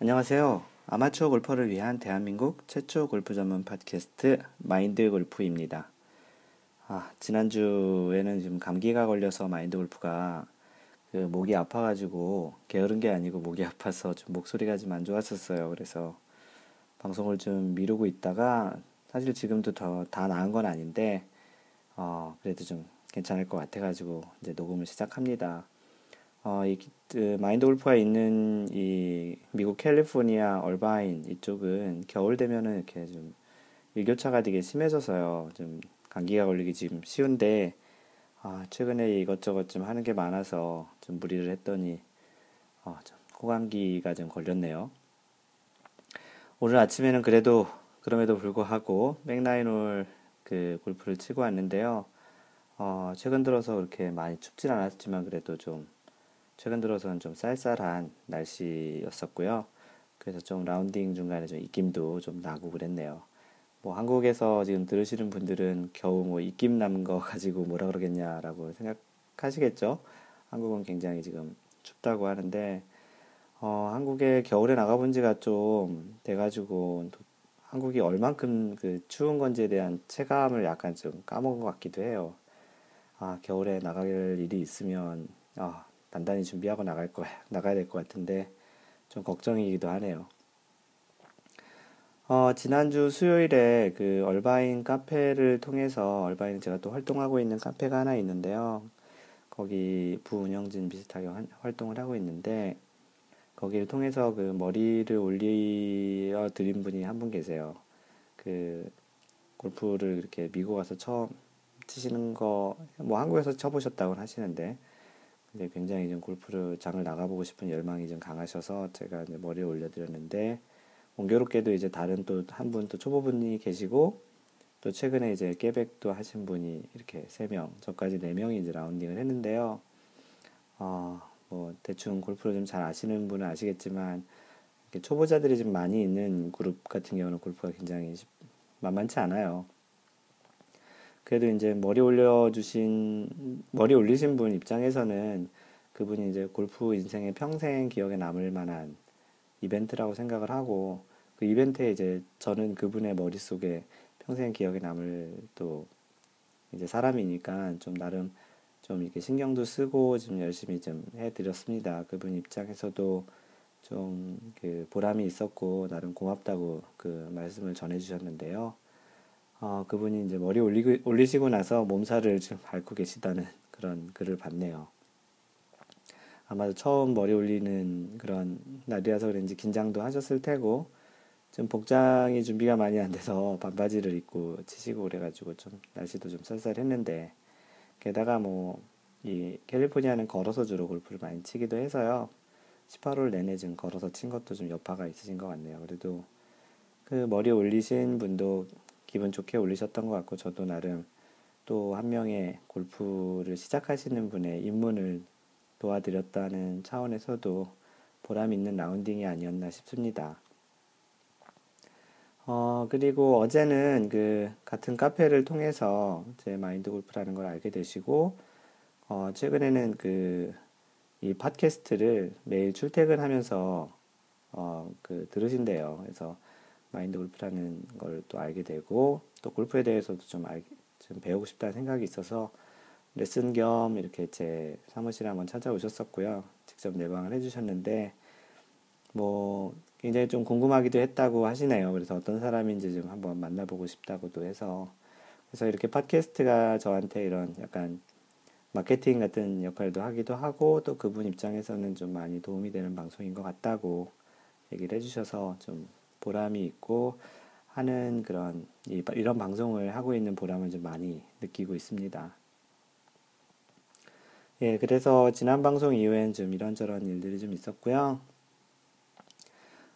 안녕하세요. 아마추어 골퍼를 위한 대한민국 최초 골프 전문 팟캐스트 마인드 골프입니다. 아, 지난주에는 좀 감기가 걸려서 마인드 골프가 그 목이 아파가지고 게으른 게 아니고 목이 아파서 좀 목소리가 좀 안 좋았었어요. 그래서 방송을 좀 미루고 있다가 사실 지금도 더 다 나은 건 아닌데 어, 그래도 좀 괜찮을 것 같아가지고 이제 녹음을 시작합니다. 어, 이, 그, 마인드 골프가 있는 이 미국 캘리포니아 얼바인 이쪽은 겨울 되면은 이렇게 좀 일교차가 되게 심해져서요. 좀 감기가 걸리기 지금 쉬운데, 아, 최근에 이것저것 좀 하는 게 많아서 좀 무리를 했더니, 어, 좀 호감기가 좀 걸렸네요. 오늘 아침에는 그래도, 그럼에도 불구하고 맥라이놀 그 골프를 치고 왔는데요. 어, 최근 들어서 그렇게 많이 춥진 않았지만 그래도 좀 최근 들어서는 좀 쌀쌀한 날씨였었고요. 그래서 좀 라운딩 중간에 좀 입김도 좀 나고 그랬네요. 뭐 한국에서 지금 들으시는 분들은 겨우 뭐 입김 남 거 가지고 뭐라 그러겠냐라고 생각하시겠죠? 한국은 굉장히 지금 춥다고 하는데 어, 한국에 겨울에 나가본 지가 좀 돼가지고 한국이 얼만큼 그 추운 건지에 대한 체감을 약간 좀 까먹은 것 같기도 해요. 아, 겨울에 나갈 일이 있으면 아, 단단히 준비하고 나갈 거 나가야 될 것 같은데 좀 걱정이기도 하네요. 어, 지난주 수요일에 그 얼바인 카페를 통해서 얼바인 제가 또 활동하고 있는 카페가 하나 있는데요. 거기 부운영진 비슷하게 활동을 하고 있는데 거기를 통해서 그 머리를 올려 드린 분이 한 분 계세요. 그 골프를 이렇게 미국 와서 처음 치시는 거 뭐 한국에서 쳐보셨다고 하시는데 이제 굉장히 좀 골프를 장을 나가보고 싶은 열망이 좀 강하셔서 제가 이제 머리에 올려드렸는데 공교롭게도 이제 다른 또 한 분 또 초보분이 계시고 또 최근에 이제 깨백도 하신 분이 이렇게 세 명, 저까지 네 명이 이제 라운딩을 했는데요. 어, 뭐 대충 골프를 좀 잘 아시는 분은 아시겠지만 초보자들이 좀 많이 있는 그룹 같은 경우는 골프가 굉장히 만만치 않아요. 그래도 이제 머리 올려주신, 머리 올리신 분 입장에서는 그분이 이제 골프 인생의 평생 기억에 남을 만한 이벤트라고 생각을 하고 그 이벤트에 이제 저는 그분의 머릿속에 평생 기억에 남을 또 이제 사람이니까 좀 나름 좀 이렇게 신경도 쓰고 좀 열심히 좀 해드렸습니다. 그분 입장에서도 좀 그 보람이 있었고 나름 고맙다고 그 말씀을 전해주셨는데요. 어, 그분이 이제 머리 올리고, 올리시고 나서 몸살을 지금 앓고 계시다는 그런 글을 봤네요. 아마도 처음 머리 올리는 그런 날이라서 그런지 긴장도 하셨을 테고, 좀 복장이 준비가 많이 안 돼서 반바지를 입고 치시고 그래가지고 좀 날씨도 좀 쌀쌀했는데, 게다가 뭐, 이 캘리포니아는 걸어서 주로 골프를 많이 치기도 해서요. 18홀 내내 지금 걸어서 친 것도 좀 여파가 있으신 것 같네요. 그래도 그 머리 올리신 분도 기분 좋게 올리셨던 것 같고 저도 나름 또 한 명의 골프를 시작하시는 분의 입문을 도와드렸다는 차원에서도 보람 있는 라운딩이 아니었나 싶습니다. 어, 그리고 어제는 그 같은 카페를 통해서 제 마인드 골프라는 걸 알게 되시고, 어, 최근에는 그, 이 팟캐스트를 매일 출퇴근하면서, 어, 그, 들으신대요. 그래서 마인드 골프라는 걸 또 알게 되고 또 골프에 대해서도 좀, 알, 좀 배우고 싶다는 생각이 있어서 레슨 겸 이렇게 제 사무실에 한번 찾아오셨었고요. 직접 내방을 해주셨는데 뭐 굉장히 좀 궁금하기도 했다고 하시네요. 그래서 어떤 사람인지 좀 한번 만나보고 싶다고도 해서 그래서 이렇게 팟캐스트가 저한테 이런 약간 마케팅 같은 역할도 하기도 하고 또 그분 입장에서는 좀 많이 도움이 되는 방송인 것 같다고 얘기를 해주셔서 좀 보람이 있고 하는 그런 이런 방송을 하고 있는 보람을 좀 많이 느끼고 있습니다. 예, 그래서 지난 방송 이후엔 좀 이런저런 일들이 좀 있었고요.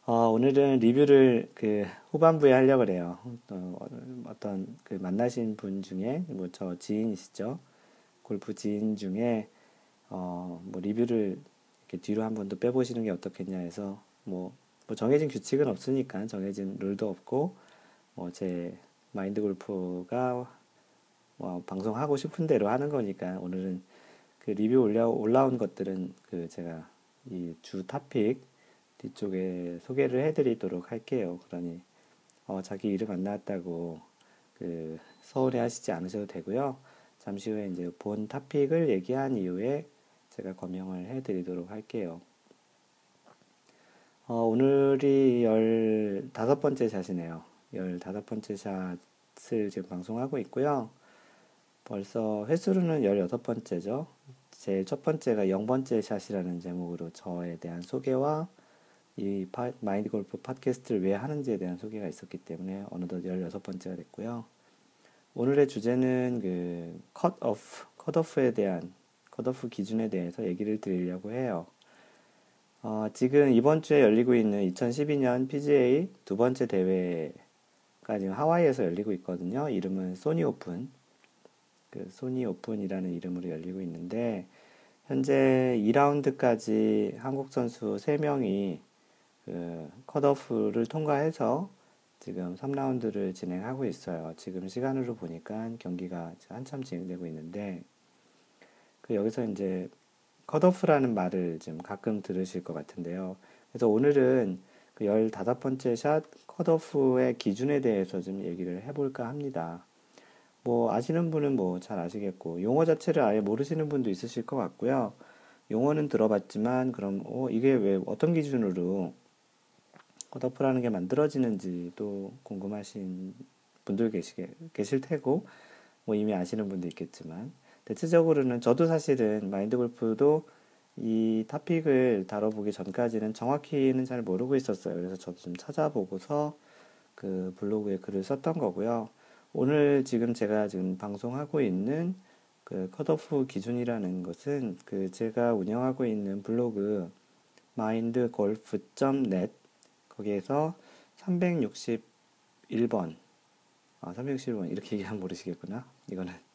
어, 오늘은 리뷰를 그 후반부에 하려고 그래요. 어, 어떤 그 만나신 분 중에 뭐 저 지인이시죠. 골프 지인 중에 어, 뭐 리뷰를 이렇게 뒤로 한 번 더 빼보시는 게 어떻겠냐 해서 뭐 뭐 정해진 규칙은 없으니까 정해진 룰도 없고 뭐 제 마인드 골프가 뭐 방송하고 싶은 대로 하는 거니까 오늘은 그 리뷰 올라 올라온 것들은 그 제가 이주 타픽 뒤쪽에 소개를 해드리도록 할게요. 그러니 어, 자기 이름 안 나왔다고 그 서울에 하시지 않으셔도 되고요. 잠시 후에 이제 본 타픽을 얘기한 이후에 제가 검명을 해드리도록 할게요. 어, 오늘이 15번째 샷이네요. 15번째 샷을 지금 방송하고 있고요. 벌써 횟수로는 16번째죠. 제일 첫 번째가 0번째 샷이라는 제목으로 저에 대한 소개와 이 파, 마인드 골프 팟캐스트를 왜 하는지에 대한 소개가 있었기 때문에 어느덧 16번째가 됐고요. 오늘의 주제는 그 컷오프, 컷오프에 대한 컷오프 기준에 대해서 얘기를 드리려고 해요. 어, 지금 이번 주에 열리고 있는 2012년 PGA 두 번째 대회가 지금 하와이에서 열리고 있거든요. 이름은 소니 오픈. 그 소니 오픈이라는 이름으로 열리고 있는데 현재 2라운드까지 한국 선수 3명이 그 컷오프를 통과해서 지금 3라운드를 진행하고 있어요. 지금 시간으로 보니까 경기가 한참 진행되고 있는데 그 여기서 이제 컷오프라는 말을 좀 가끔 들으실 것 같은데요. 그래서 오늘은 그 15번째 샷 컷오프의 기준에 대해서 좀 얘기를 해볼까 합니다. 뭐 아시는 분은 뭐 잘 아시겠고 용어 자체를 아예 모르시는 분도 있으실 것 같고요. 용어는 들어봤지만 그럼 어 이게 왜 어떤 기준으로 컷오프라는 게 만들어지는지도 궁금하신 분들 계시게, 계실 테고 뭐 이미 아시는 분도 있겠지만 대체적으로는 저도 사실은 마인드 골프도 이 타픽을 다뤄보기 전까지는 정확히는 잘 모르고 있었어요. 그래서 저도 좀 찾아보고서 그 블로그에 글을 썼던 거고요. 오늘 지금 제가 지금 방송하고 있는 그 컷오프 기준이라는 것은 그 제가 운영하고 있는 블로그 mindgolf.net 거기에서 361번 아 361번 이렇게 얘기하면 모르시겠구나. 이거는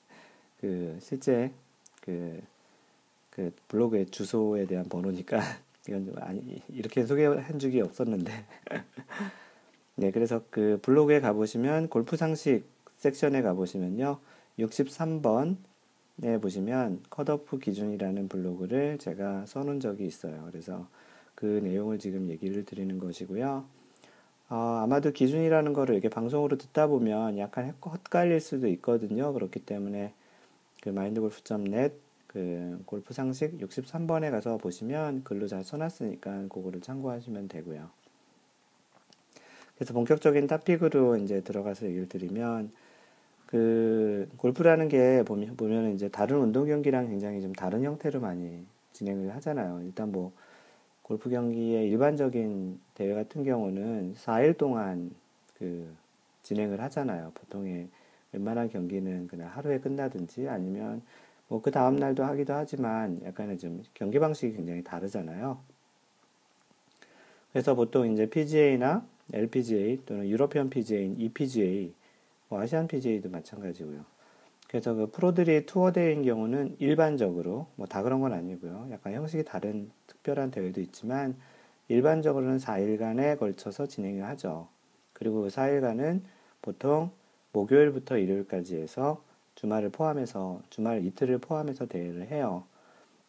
그 실제 그, 그 블로그의 주소에 대한 번호니까 이건 좀 아니 이렇게 소개한 적이 없었는데. 네 그래서 그 블로그에 가보시면 골프 상식 섹션에 가보시면요. 63번에 보시면 컷오프 기준이라는 블로그를 제가 써놓은 적이 있어요. 그래서 그 내용을 지금 얘기를 드리는 것이고요. 어, 아마도 기준이라는 거를 이렇게 방송으로 듣다 보면 약간 헛갈릴 수도 있거든요. 그렇기 때문에 그 마인드골프.net 그 골프 상식 63번에 가서 보시면 글로 잘 써놨으니까 그거를 참고하시면 되고요. 그래서 본격적인 타픽으로 이제 들어가서 얘기를 드리면 그 골프라는 게 보면 보면 이제 다른 운동 경기랑 굉장히 좀 다른 형태로 많이 진행을 하잖아요. 일단 뭐 골프 경기의 일반적인 대회 같은 경우는 4일 동안 그 진행을 하잖아요. 보통의 웬만한 경기는 그냥 하루에 끝나든지 아니면 뭐 그 다음 날도 하기도 하지만 약간의 좀 경기 방식이 굉장히 다르잖아요. 그래서 보통 이제 PGA나 LPGA 또는 유러피언 PGA인 EPGA, 뭐 아시안 PGA도 마찬가지고요. 그래서 그 프로들이 투어 대회인 경우는 일반적으로 뭐 다 그런 건 아니고요. 약간 형식이 다른 특별한 대회도 있지만 일반적으로는 4일간에 걸쳐서 진행을 하죠. 그리고 그 4일간은 보통 목요일부터 일요일까지 해서 주말을 포함해서 주말 이틀을 포함해서 대회를 해요.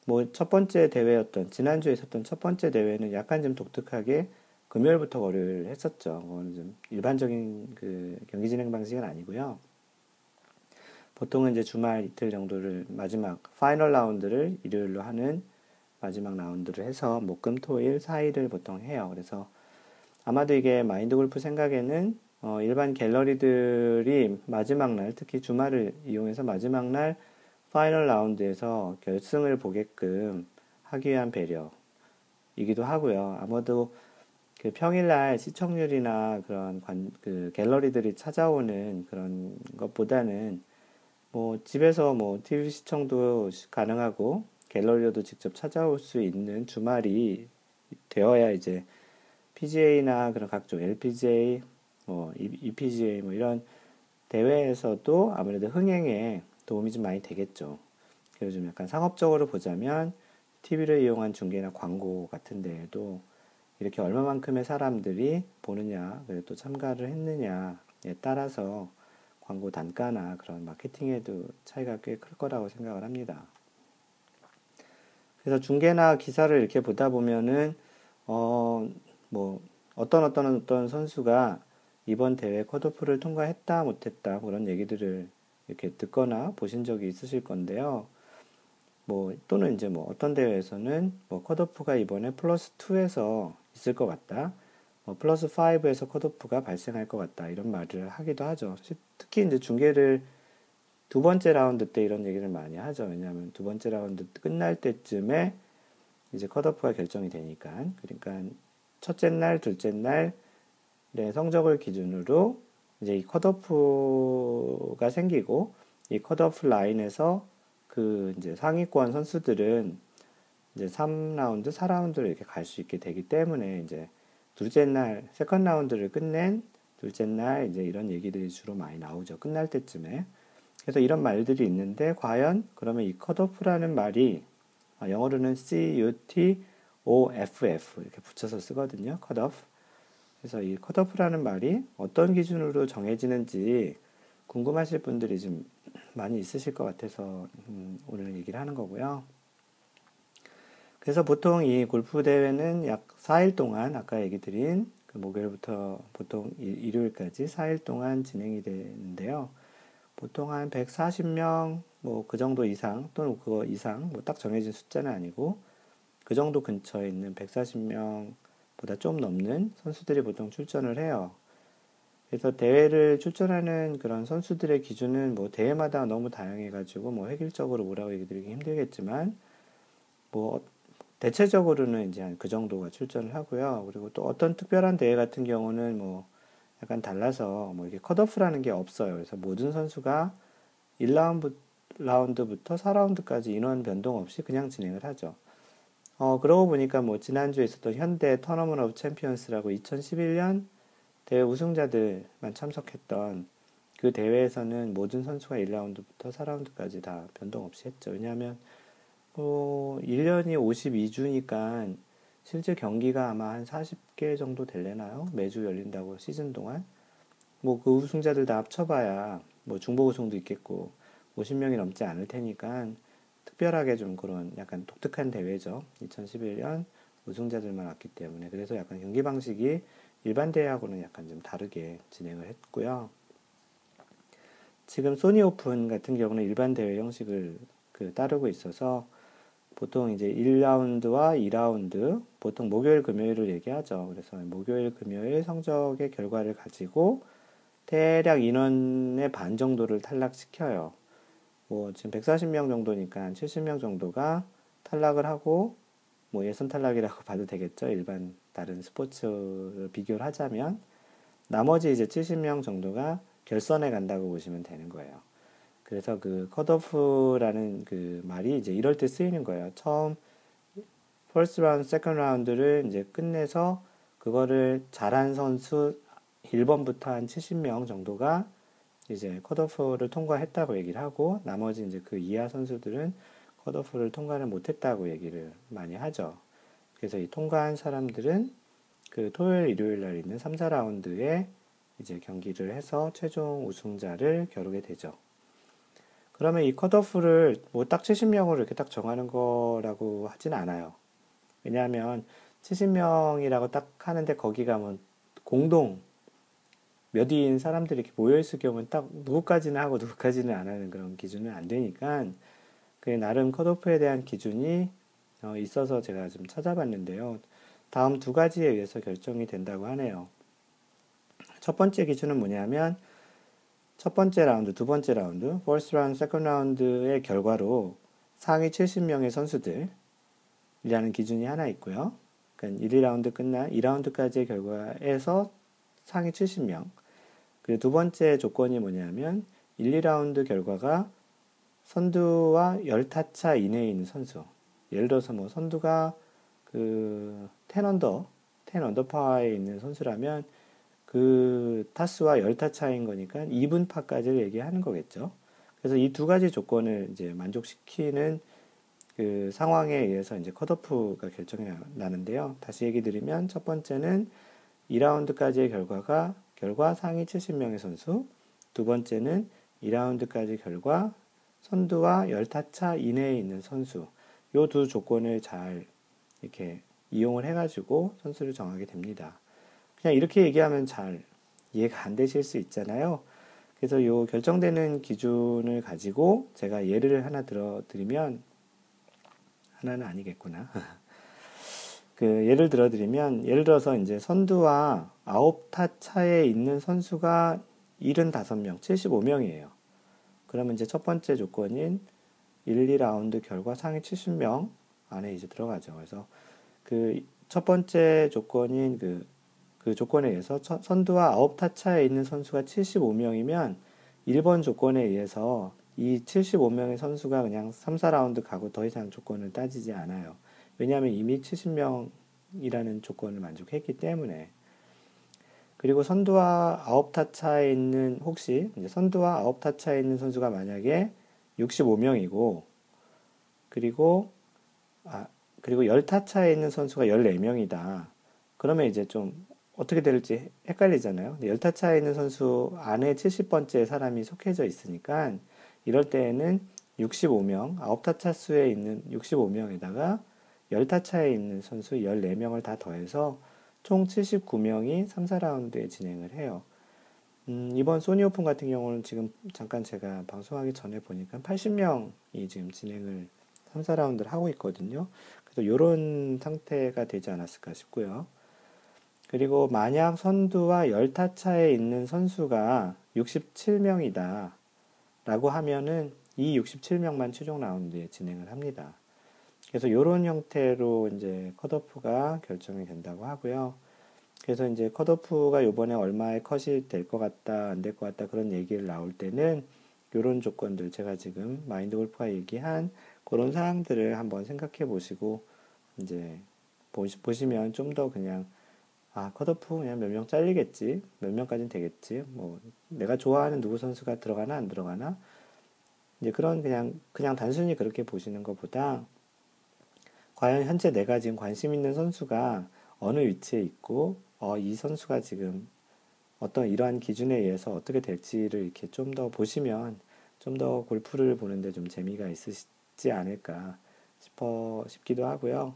뭐 첫 번째 대회였던 지난주에 있었던 첫 번째 대회는 약간 좀 독특하게 금요일부터 월요일 했었죠. 그거는 좀 일반적인 그 경기 진행 방식은 아니고요. 보통은 이제 주말 이틀 정도를 마지막 final round를 일요일로 하는 마지막 라운드를 해서 목금 토일 4일을 보통 해요. 그래서 아마도 이게 마인드 골프 생각에는 어, 일반 갤러리들이 마지막 날, 특히 주말을 이용해서 마지막 날 final round에서 결승을 보게끔 하기 위한 배려이기도 하고요. 아마도 그 평일날 시청률이나 그런 관, 그 갤러리들이 찾아오는 그런 것보다는 뭐 집에서 뭐 TV 시청도 가능하고 갤러리로도 직접 찾아올 수 있는 주말이 되어야 이제 PGA나 그런 각종 LPGA 뭐 EPGA 뭐 이런 대회에서도 아무래도 흥행에 도움이 좀 많이 되겠죠. 그래서 좀 약간 상업적으로 보자면 TV를 이용한 중계나 광고 같은 데에도 이렇게 얼마만큼의 사람들이 보느냐, 그리고 또 참가를 했느냐에 따라서 광고 단가나 그런 마케팅에도 차이가 꽤 클 거라고 생각을 합니다. 그래서 중계나 기사를 이렇게 보다 보면은, 어, 뭐 어떤 어떤 어떤 선수가 이번 대회 컷오프를 통과했다 못했다 그런 얘기들을 이렇게 듣거나 보신 적이 있으실 건데요. 뭐 또는 이제 뭐 어떤 대회에서는 뭐 컷오프가 이번에 플러스 2에서 있을 것 같다. 뭐 플러스 5에서 컷오프가 발생할 것 같다. 이런 말을 하기도 하죠. 특히 이제 중계를 두 번째 라운드 때 이런 얘기를 많이 하죠. 왜냐하면 두 번째 라운드 끝날 때쯤에 이제 컷오프가 결정이 되니까. 그러니까 첫째 날, 둘째 날 의 성적을 기준으로 이제 이 컷오프가 생기고 이 컷오프 라인에서 그 이제 상위권 선수들은 이제 3라운드, 4라운드를 이렇게 갈 수 있게 되기 때문에 이제 둘째 날, second round를 끝낸 둘째 날 이제 이런 얘기들이 주로 많이 나오죠. 끝날 때쯤에. 그래서 이런 말들이 있는데 과연 그러면 이 컷오프라는 말이 아, 영어로는 C-U-T-O-F-F 이렇게 붙여서 쓰거든요. 컷오프. 그래서 이 컷오프라는 말이 어떤 기준으로 정해지는지 궁금하실 분들이 좀 많이 있으실 것 같아서 음, 오늘 얘기를 하는 거고요. 그래서 보통 이 골프 대회는 약 4일 동안 아까 얘기 드린 그 목요일부터 보통 일요일까지 4일 동안 진행이 되는데요. 보통 한 140명 뭐 그 정도 이상 또는 그거 이상 뭐 딱 정해진 숫자는 아니고 그 정도 근처에 있는 140명 보다 좀 넘는 선수들이 보통 출전을 해요. 그래서 대회를 출전하는 그런 선수들의 기준은 뭐 대회마다 너무 다양해가지고 뭐 획일적으로 뭐라고 얘기 드리기 힘들겠지만 뭐 대체적으로는 이제 한 그 정도가 출전을 하고요. 그리고 또 어떤 특별한 대회 같은 경우는 뭐 약간 달라서 뭐 이게 컷오프라는 게 없어요. 그래서 모든 선수가 1라운드 라운드부터 4라운드까지 인원 변동 없이 그냥 진행을 하죠. 어, 그러고 보니까 뭐 지난주에 있었던 현대 Tournament of Champions라고 2011년 대회 우승자들만 참석했던 그 대회에서는 모든 선수가 1라운드부터 4라운드까지 다 변동 없이 했죠. 왜냐하면 뭐 1년이 52주니까 실제 경기가 아마 한 40개 정도 될래나요? 매주 열린다고 시즌 동안. 뭐 그 우승자들 다 합쳐봐야 뭐 중복 우승도 있겠고 50명이 넘지 않을 테니까 특별하게 좀 그런 약간 독특한 대회죠. 2011년 우승자들만 왔기 때문에 그래서 약간 경기 방식이 일반 대회하고는 약간 좀 다르게 진행을 했고요. 지금 소니 오픈 같은 경우는 일반 대회 형식을 그 따르고 있어서 보통 이제 1라운드와 2라운드, 보통 목요일, 금요일을 얘기하죠. 그래서 목요일, 금요일 성적의 결과를 가지고 대략 인원의 반 정도를 탈락시켜요. 뭐 지금 140명 정도니까 70명 정도가 탈락을 하고 뭐 예선 탈락이라고 봐도 되겠죠. 일반 다른 스포츠를 비교를 하자면 나머지 이제 70명 정도가 결선에 간다고 보시면 되는 거예요. 그래서 그 컷오프라는 그 말이 이제 이럴 때 쓰이는 거예요. 처음 first round, second round를 이제 끝내서 그거를 잘한 선수 1번부터 한 70명 정도가 이제 컷오프를 통과했다고 얘기를 하고 나머지 이제 그 이하 선수들은 컷오프를 통과를 못했다고 얘기를 많이 하죠. 그래서 이 통과한 사람들은 그 토요일, 일요일 날 있는 3, 4라운드에 이제 경기를 해서 최종 우승자를 겨루게 되죠. 그러면 이 컷오프를 뭐 딱 70명으로 이렇게 딱 정하는 거라고 하진 않아요. 왜냐하면 70명이라고 딱 하는데 거기가 뭐 공동 몇 위인 사람들이 이렇게 모여있을 경우는 딱 누구까지는 하고 누구까지는 안 하는 그런 기준은 안 되니까 그 나름 컷오프에 대한 기준이 어 있어서 제가 좀 찾아봤는데요. 다음 두 가지에 의해서 결정이 된다고 하네요. 첫 번째 기준은 뭐냐면 첫 번째 라운드, 두 번째 라운드, first round, second round의 결과로 상위 70명의 선수들이라는 기준이 하나 있고요. 그러니까 1, 2라운드 끝나 2라운드까지의 결과에서 상위 70명. 그리고 두 번째 조건이 뭐냐면 1, 2라운드 결과가 선두와 10타차 이내에 있는 선수. 예를 들어서 뭐 선두가 그 10언더, 10언더파에 있는 선수라면 그 타수와 열타 차인 거니까 2분 파까지를 얘기하는 거겠죠. 그래서 이 두 가지 조건을 이제 만족시키는 그 상황에 의해서 이제 컷오프가 결정이 나는데요. 다시 얘기 드리면 첫 번째는 2라운드까지의 결과가 결과 상위 70명의 선수, 두 번째는 2라운드까지 결과 선두와 열타차 이내에 있는 선수. 요 두 조건을 잘 이렇게 이용을 해가지고 선수를 정하게 됩니다. 그냥 이렇게 얘기하면 잘 이해가 안 되실 수 있잖아요. 그래서 이 결정되는 기준을 가지고 제가 예를 하나 들어드리면 하나는 아니겠구나. 그 예를 들어 드리면 예를 들어서 이제 선두와 아홉 타 차에 있는 선수가 75명, 75명이에요. 그러면 이제 첫 번째 조건인 1, 2라운드 결과 상위 70명 안에 이제 들어가죠. 그래서 그 첫 번째 조건인 그, 그 조건에 의해서 선두와 9타 차에 있는 선수가 75명이면 1번 조건에 의해서 이 75명의 선수가 그냥 3, 4라운드 가고 더 이상 조건을 따지지 않아요. 왜냐하면 이미 70명이라는 조건을 만족했기 때문에. 그리고 선두와 9타 차에 있는 혹시 선두와 9타 차에 있는 선수가 만약에 65명이고 그리고 아 그리고 10타 차에 있는 선수가 14명이다. 그러면 이제 좀 어떻게 될지 헷갈리잖아요. 10타 차에 있는 선수 안에 70번째 사람이 속해져 있으니까 이럴 때에는 65명, 9타 차 수에 있는 65명에다가 10타 차에 있는 선수 14명을 다 더해서 총 79명이 3, 4라운드에 진행을 해요. 음, 이번 소니 오픈 같은 경우는 지금 잠깐 제가 방송하기 전에 보니까 80명이 지금 진행을 3, 4라운드를 하고 있거든요. 그래서 이런 상태가 되지 않았을까 싶고요. 그리고 만약 선두와 10타 차에 있는 선수가 67명이다. 라고 하면은 이 67명만 최종 라운드에 진행을 합니다. 그래서 이런 형태로 이제 컷오프가 결정이 된다고 하고요. 그래서 이제 컷오프가 이번에 얼마의 컷이 될 것 같다, 안 될 것 같다 그런 얘기를 나올 때는 이런 조건들 제가 지금 마인드 골프가 얘기한 그런 사항들을 한번 생각해 보시고 이제 보시, 보시면 좀 더 그냥 아 컷오프 그냥 몇 명 잘리겠지 몇 명까지는 되겠지 뭐 내가 좋아하는 누구 선수가 들어가나 안 들어가나 이제 그런 그냥 그냥 단순히 그렇게 보시는 것보다 과연 현재 내가 지금 관심 있는 선수가 어느 위치에 있고 어, 이 선수가 지금 어떤 이러한 기준에 의해서 어떻게 될지를 이렇게 좀 더 보시면 좀 더 골프를 보는데 좀 재미가 있으시지 않을까 싶어 싶기도 하고요.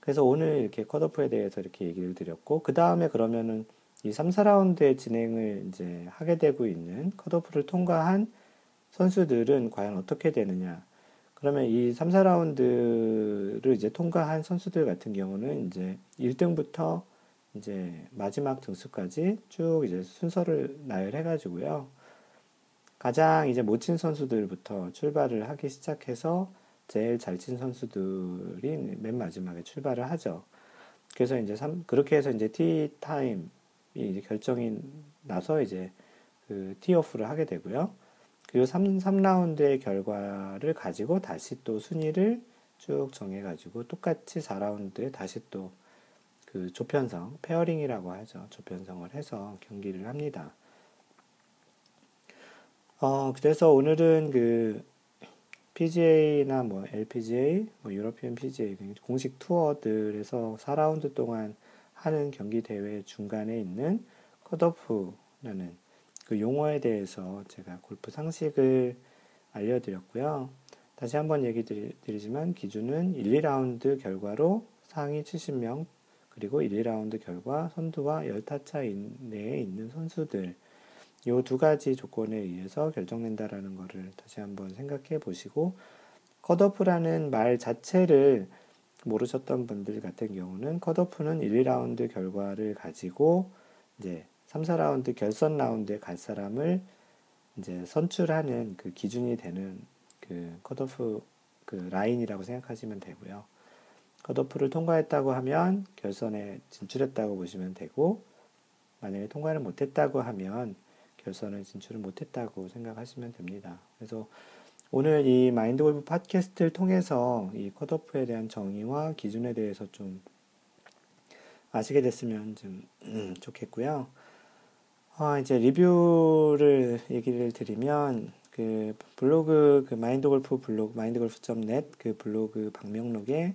그래서 오늘 이렇게 컷오프에 대해서 이렇게 얘기를 드렸고 그 다음에 그러면은 이 3, 4라운드의 진행을 이제 하게 되고 있는 컷오프를 통과한 선수들은 과연 어떻게 되느냐? 그러면 이 3, 4라운드를 이제 통과한 선수들 같은 경우는 이제 1등부터 이제 마지막 등수까지 쭉 이제 순서를 나열해 가지고요. 가장 이제 못 친 선수들부터 출발을 하기 시작해서 제일 잘 친 선수들이 맨 마지막에 출발을 하죠. 그래서 이제 3, 그렇게 해서 이제 티 타임이 이제 결정이 나서 이제 그 티오프를 하게 되고요. 그리고 3, 3라운드의 결과를 가지고 다시 또 순위를 쭉 정해가지고 똑같이 4라운드에 다시 또 그 조편성, pairing이라고 하죠. 조편성을 해서 경기를 합니다. 어, 그래서 오늘은 그 PGA나 뭐 LPGA, 뭐 European PGA 공식 투어들에서 4라운드 동안 하는 경기 대회 중간에 있는 컷오프라는 그 용어에 대해서 제가 골프 상식을 알려드렸고요. 다시 한번 얘기 드리지만 기준은 1, 2라운드 결과로 상위 70명 그리고 1, 2라운드 결과 선두와 10타차 이내에 있는 선수들 이 두 가지 조건에 의해서 결정된다라는 것을 다시 한번 생각해 보시고 컷오프라는 말 자체를 모르셨던 분들 같은 경우는 컷오프는 1, 2라운드 결과를 가지고 이제 3, 4라운드 결선 라운드에 갈 사람을 이제 선출하는 그 기준이 되는 그 컷오프 그 라인이라고 생각하시면 되고요. 컷오프를 통과했다고 하면 결선에 진출했다고 보시면 되고 만약에 통과를 못했다고 하면 결선을 진출을 못했다고 생각하시면 됩니다. 그래서 오늘 이 마인드 골프 팟캐스트를 통해서 이 컷오프에 대한 정의와 기준에 대해서 좀 아시게 됐으면 좀 음, 좋겠고요. 어, 이제 리뷰를 얘기를 드리면 그 블로그 그 마인드 골프 블로그 마인드 골프.net 그 블로그 방명록에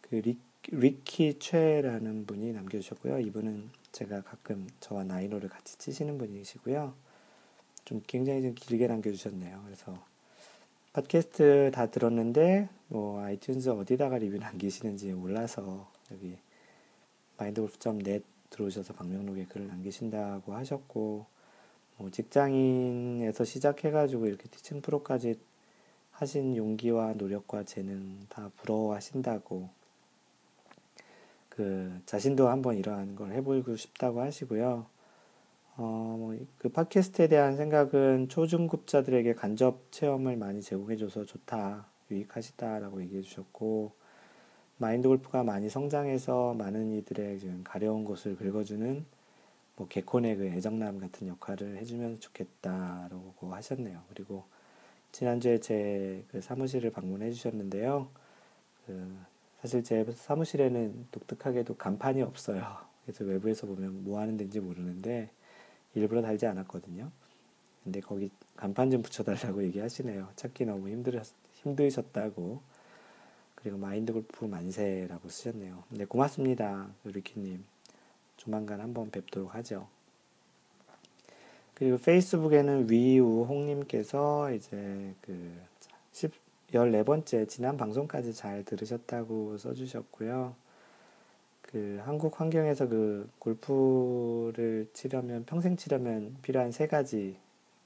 그 리, 리키 최라는 분이 남겨주셨고요. 이분은 제가 가끔 저와 nine hole을 같이 치시는 분이시고요. 좀 굉장히 좀 길게 남겨주셨네요. 그래서 팟캐스트 다 들었는데 뭐 iTunes 어디다가 리뷰 남기시는지 몰라서 여기 마인드골프.net 들어오셔서 방명록에 글을 남기신다고 하셨고 뭐 직장인에서 시작해가지고 이렇게 티칭 프로까지 하신 용기와 노력과 재능 다 부러워하신다고 그 자신도 한번 이러한 걸 해보고 싶다고 하시고요. 어, 뭐그 팟캐스트에 대한 생각은 초중급자들에게 간접 체험을 많이 제공해줘서 좋다, 유익하시다라고 얘기해 주셨고, 마인드 골프가 많이 성장해서 많은 이들의 지금 가려운 곳을 긁어주는 뭐 개콘의 그 애정남 같은 역할을 해주면 좋겠다라고 하셨네요. 그리고 지난주에 제 그 사무실을 방문해 주셨는데요. 그 사실 제 사무실에는 독특하게도 간판이 없어요. 그래서 외부에서 보면 뭐 하는 데인지 모르는데 일부러 달지 않았거든요. 근데 거기 간판 좀 붙여달라고 얘기하시네요. 찾기 너무 힘들 힘드셨다고. 그리고 마인드 골프 만세라고 쓰셨네요. 네, 고맙습니다. 리키님. 조만간 한번 뵙도록 하죠. 그리고 페이스북에는 위우홍님께서 이제 그 10, 14번째 지난 방송까지 잘 들으셨다고 써주셨고요. 그 한국 환경에서 그 골프를 치려면 평생 치려면 필요한 세 가지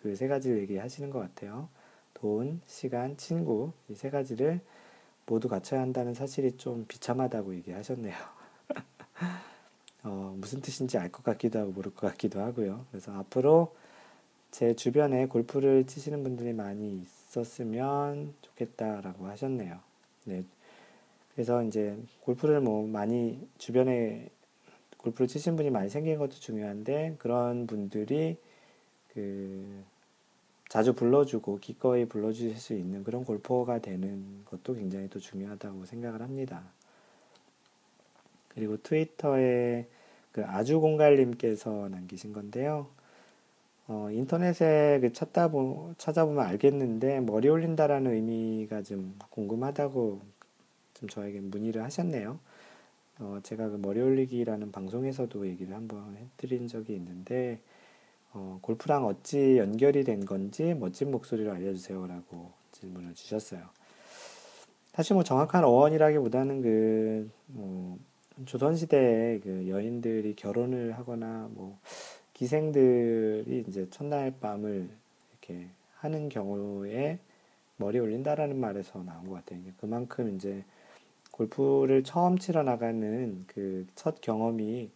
그 세 가지를 얘기하시는 것 같아요. 돈, 시간, 친구 이 세 가지를 모두 갖춰야 한다는 사실이 좀 비참하다고 얘기하셨네요. 어, 무슨 뜻인지 알 것 같기도 하고 모를 것 같기도 하고요. 그래서 앞으로 제 주변에 골프를 치시는 분들이 많이 있었으면 좋겠다라고 하셨네요. 네. 그래서 이제 골프를 뭐 많이 주변에 골프를 치신 분이 많이 생긴 것도 중요한데 그런 분들이 그 자주 불러주고 기꺼이 불러주실 수 있는 그런 골퍼가 되는 것도 굉장히 또 중요하다고 생각을 합니다. 그리고 트위터에 그 아주공갈님께서 남기신 건데요. 어, 인터넷에 그 찾다 보, 찾아보면 알겠는데 머리 올린다라는 의미가 좀 궁금하다고 좀 저에게 문의를 하셨네요. 어, 제가 그 머리 올리기라는 방송에서도 얘기를 한번 해드린 적이 있는데 어, 골프랑 어찌 연결이 된 건지 멋진 목소리로 알려주세요라고 질문을 주셨어요. 사실 뭐 정확한 어원이라기보다는 그, 뭐, 조선시대에 그 여인들이 결혼을 하거나 뭐, 기생들이 이제 첫날 밤을 이렇게 하는 경우에 머리 올린다라는 말에서 나온 것 같아요. 그만큼 이제 골프를 처음 치러 나가는 그 첫 경험이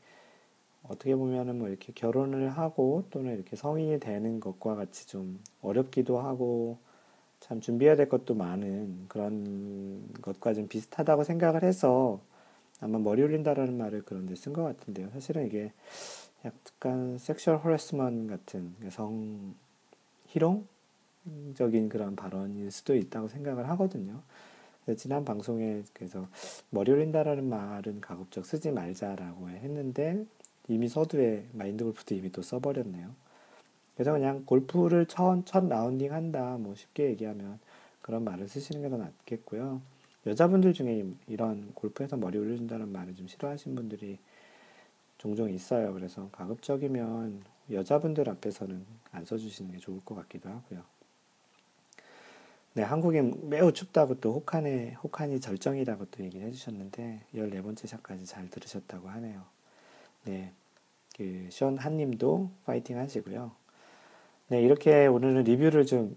어떻게 보면은 뭐 이렇게 결혼을 하고 또는 이렇게 성인이 되는 것과 같이 좀 어렵기도 하고 참 준비해야 될 것도 많은 그런 것과 좀 비슷하다고 생각을 해서 아마 머리 올린다라는 말을 그런 데 쓴 것 같은데요. 사실은 이게 약간 sexual harassment 같은 성 희롱적인 그런 발언일 수도 있다고 생각을 하거든요. 지난 방송에 그래서 머리 올린다라는 말은 가급적 쓰지 말자라고 했는데 이미 서두에 마인드 골프도 이미 또 써버렸네요. 그래서 그냥 골프를 첫, 첫 라운딩 한다, 뭐 쉽게 얘기하면 그런 말을 쓰시는 게 더 낫겠고요. 여자분들 중에 이런 골프에서 머리 올려준다는 말을 좀 싫어하시는 분들이 종종 있어요. 그래서 가급적이면 여자분들 앞에서는 안 써주시는 게 좋을 것 같기도 하고요. 네, 한국이 매우 춥다고 또 혹한의, 혹한이 절정이라고 또 얘기를 해주셨는데, 14번째 샷까지 잘 들으셨다고 하네요. 네. 그, 시원 한님도 파이팅 하시고요. 네, 이렇게 오늘은 리뷰를 좀,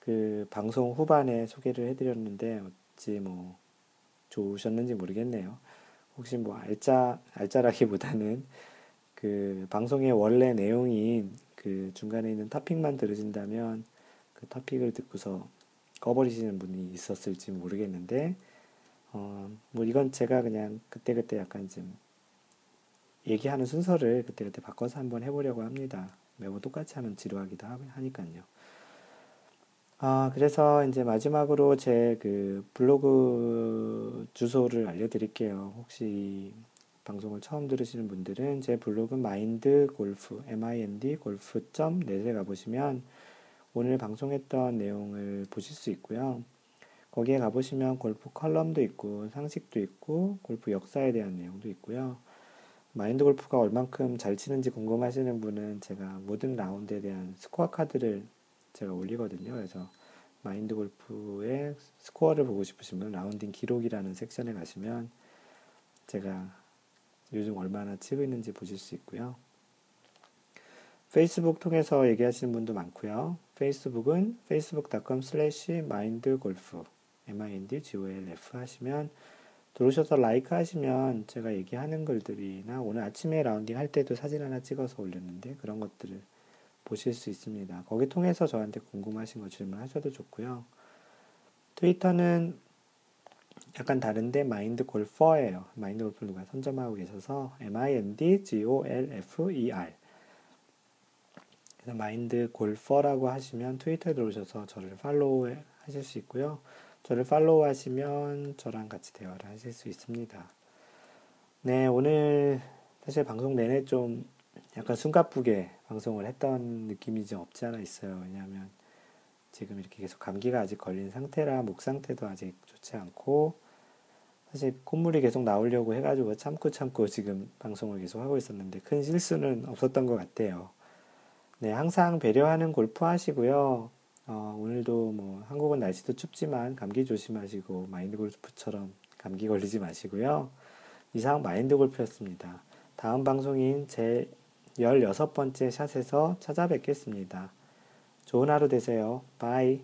그, 방송 후반에 소개를 해드렸는데, 어찌 뭐, 좋으셨는지 모르겠네요. 혹시 뭐, 알짜, 알짜라기보다는 그, 방송의 원래 내용인 그 중간에 있는 토픽만 들으신다면, 그 토픽을 듣고서 꺼버리시는 분이 있었을지 모르겠는데, 어, 뭐 이건 제가 그냥 그때그때 약간 좀 얘기하는 순서를 그때그때 바꿔서 한번 해보려고 합니다. 매번 똑같이 하면 지루하기도 하니까요. 아, 그래서 이제 마지막으로 제 그 블로그 주소를 알려드릴게요. 혹시 방송을 처음 들으시는 분들은 제 블로그 마인드 골프, mind golf.net에 가보시면 오늘 방송했던 내용을 보실 수 있고요. 거기에 가보시면 골프 컬럼도 있고 상식도 있고 골프 역사에 대한 내용도 있고요. 마인드 골프가 얼만큼 잘 치는지 궁금하시는 분은 제가 모든 라운드에 대한 스코어 카드를 제가 올리거든요. 그래서 마인드 골프의 스코어를 보고 싶으시면 라운딩 기록이라는 섹션에 가시면 제가 요즘 얼마나 치고 있는지 보실 수 있고요. 페이스북 통해서 얘기하시는 분도 많고요. 페이스북은 facebook.com slash mindgolf mindgolf 하시면 들어오셔서 like 하시면 제가 얘기하는 글들이나 오늘 아침에 라운딩 할 때도 사진 하나 찍어서 올렸는데 그런 것들을 보실 수 있습니다. 거기 통해서 저한테 궁금하신 거 질문하셔도 좋고요. 트위터는 약간 다른데 마인드 골퍼예요. 마인드 골프 누가 선점하고 계셔서 M-I-N-D-G-O-L-F-E-R 그래서 마인드 골퍼라고 하시면 트위터에 들어오셔서 저를 팔로우 하실 수 있고요. 저를 팔로우 하시면 저랑 같이 대화를 하실 수 있습니다. 네, 오늘 사실 방송 내내 좀 약간 숨가쁘게 방송을 했던 느낌이 좀 없지 않아 있어요. 왜냐하면 지금 이렇게 계속 감기가 아직 걸린 상태라 목 상태도 아직 좋지 않고 사실 콧물이 계속 나오려고 해가지고 참고 참고 지금 방송을 계속 하고 있었는데 큰 실수는 없었던 것 같아요. 네, 항상 배려하는 골프 하시고요. 어, 오늘도 뭐 한국은 날씨도 춥지만 감기 조심하시고 마인드 골프처럼 감기 걸리지 마시고요. 이상 마인드 골프였습니다. 다음 방송인 제 16번째 샷에서 찾아뵙겠습니다. 좋은 하루 되세요. bye.